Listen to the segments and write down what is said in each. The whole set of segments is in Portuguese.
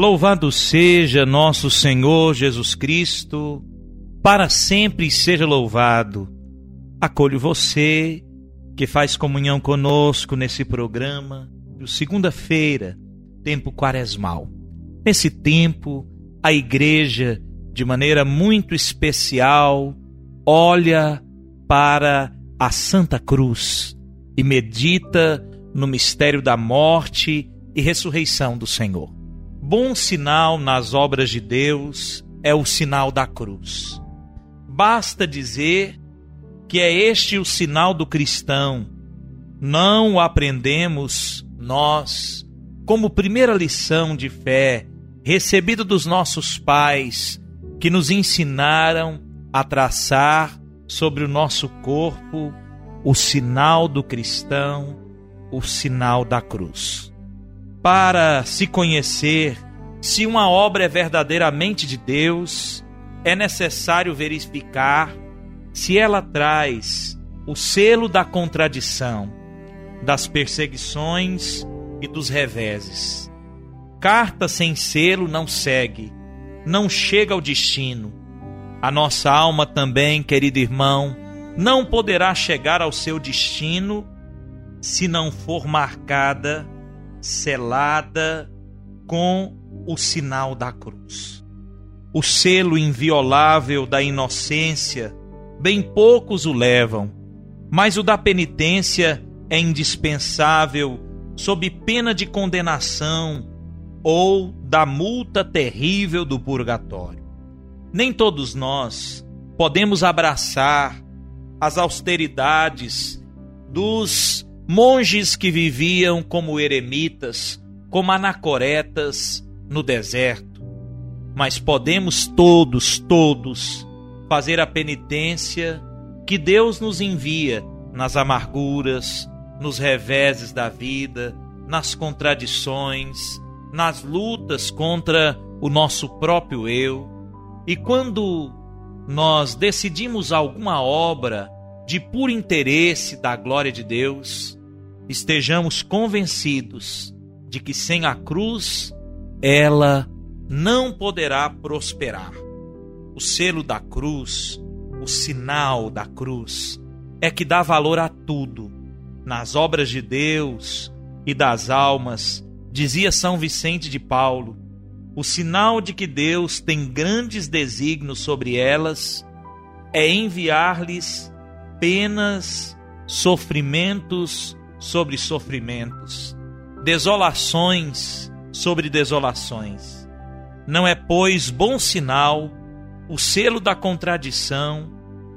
Louvado seja nosso Senhor Jesus Cristo, para sempre seja louvado. Acolho você que faz comunhão conosco nesse programa, segunda-feira, tempo quaresmal. Nesse tempo, a igreja, de maneira muito especial, olha para a Santa Cruz e medita no mistério da morte e ressurreição do Senhor. Bom sinal nas obras de Deus é o sinal da cruz. Basta dizer que é este o sinal do cristão. Não o aprendemos nós, como primeira lição de fé recebida dos nossos pais, que nos ensinaram a traçar sobre o nosso corpo o sinal do cristão, o sinal da cruz para se conhecer se uma obra é verdadeiramente de Deus, é necessário verificar se ela traz o selo da contradição, das perseguições e dos reveses. Carta sem selo não segue, não chega ao destino. A nossa alma também, querido irmão, não poderá chegar ao seu destino se não for marcada selada com o sinal da cruz. O selo inviolável da inocência, bem poucos o levam, mas o da penitência é indispensável sob pena de condenação ou da multa terrível do purgatório. Nem todos nós podemos abraçar as austeridades dos monges que viviam como eremitas, como anacoretas no deserto. Mas podemos todos, todos, fazer a penitência que Deus nos envia nas amarguras, nos reveses da vida, nas contradições, nas lutas contra o nosso próprio eu. E quando nós decidimos alguma obra de puro interesse da glória de Deus, estejamos convencidos de que sem a cruz ela não poderá prosperar. O selo da cruz, o sinal da cruz, é que dá valor a tudo. Nas obras de Deus e das almas, dizia São Vicente de Paulo, o sinal de que Deus tem grandes desígnios sobre elas é enviar-lhes penas, sofrimentos sobre sofrimentos, desolações sobre desolações. Não é, pois, bom sinal o selo da contradição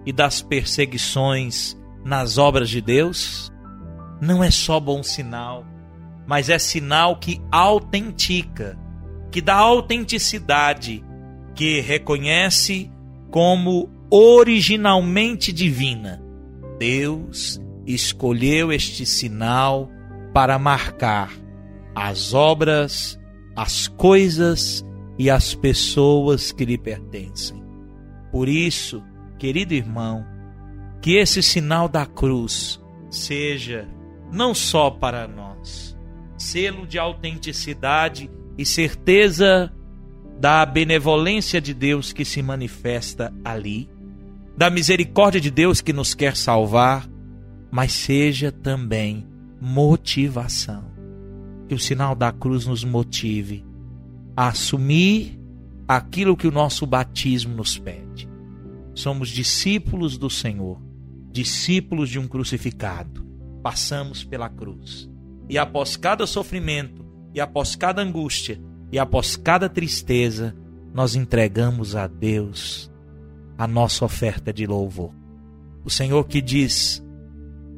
e das perseguições nas obras de Deus? Não é só bom sinal, mas é sinal que autentica, que dá autenticidade, que reconhece como originalmente divina. Deus escolheu este sinal para marcar as obras, as coisas e as pessoas que lhe pertencem. Por isso, querido irmão, que esse sinal da cruz seja não só para nós, selo de autenticidade e certeza da benevolência de Deus que se manifesta ali, da misericórdia de Deus que nos quer salvar, mas seja também motivação. Que o sinal da cruz nos motive a assumir aquilo que o nosso batismo nos pede. Somos discípulos do Senhor, discípulos de um crucificado. Passamos pela cruz. E após cada sofrimento, e após cada angústia, e após cada tristeza, nós entregamos a Deus a nossa oferta de louvor. O Senhor que diz: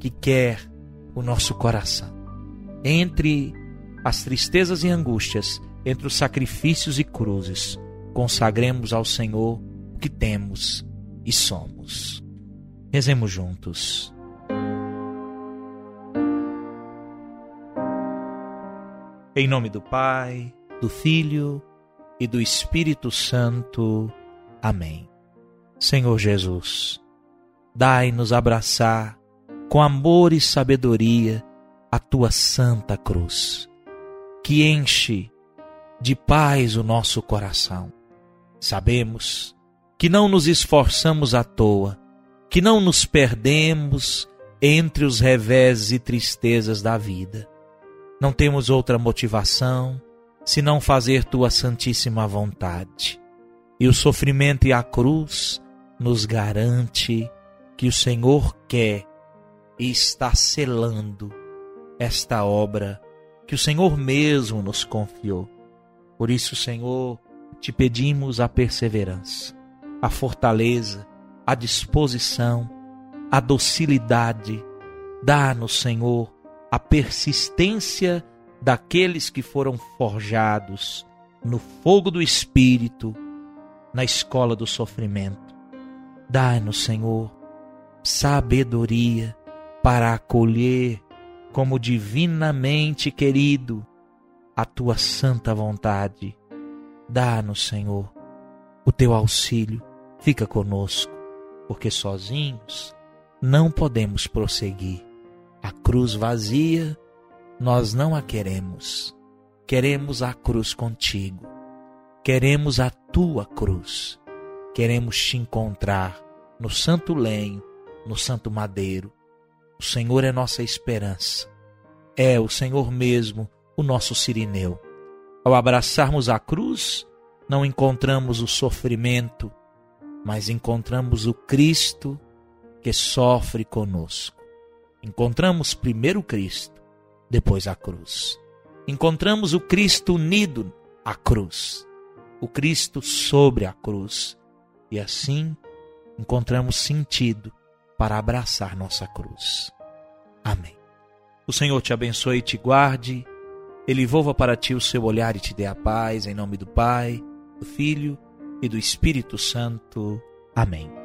que quer o nosso coração. Entre as tristezas e angústias entre os sacrifícios e cruzes, consagremos ao Senhor o que temos e somos. Rezemos juntos. Em nome do Pai, do Filho e do Espírito Santo. Amém. Senhor Jesus, dai-nos abraçar com amor e sabedoria a tua santa cruz, que enche de paz o nosso coração. Sabemos que não nos esforçamos à toa, que não nos perdemos entre os reveses e tristezas da vida não temos outra motivação senão fazer tua santíssima vontade. E o sofrimento e a cruz nos garante que o Senhor quer e está selando esta obra que o Senhor mesmo nos confiou. Por isso, Senhor, te pedimos a perseverança, a fortaleza, a disposição, a docilidade. Dá-nos, Senhor, a persistência daqueles que foram forjados no fogo do Espírito, na escola do sofrimento. Dá-nos, Senhor, sabedoria para acolher como divinamente querido a tua santa vontade. Dá-nos, Senhor, o teu auxílio. Fica conosco, porque sozinhos não podemos prosseguir. A cruz vazia, nós não a queremos. Queremos a cruz contigo. Queremos a tua cruz. Queremos te encontrar no santo lenho, no santo madeiro. O Senhor é nossa esperança. É o Senhor mesmo o nosso sirineu. Ao abraçarmos a cruz, não encontramos o sofrimento, mas encontramos o Cristo que sofre conosco. Encontramos primeiro Cristo, depois a cruz. Encontramos o Cristo unido à cruz, o Cristo sobre a cruz. E assim encontramos sentido para abraçar nossa cruz. Amém. O Senhor te abençoe e te guarde. Ele volva para ti o seu olhar e te dê a paz, em nome do Pai, do Filho e do Espírito Santo. Amém.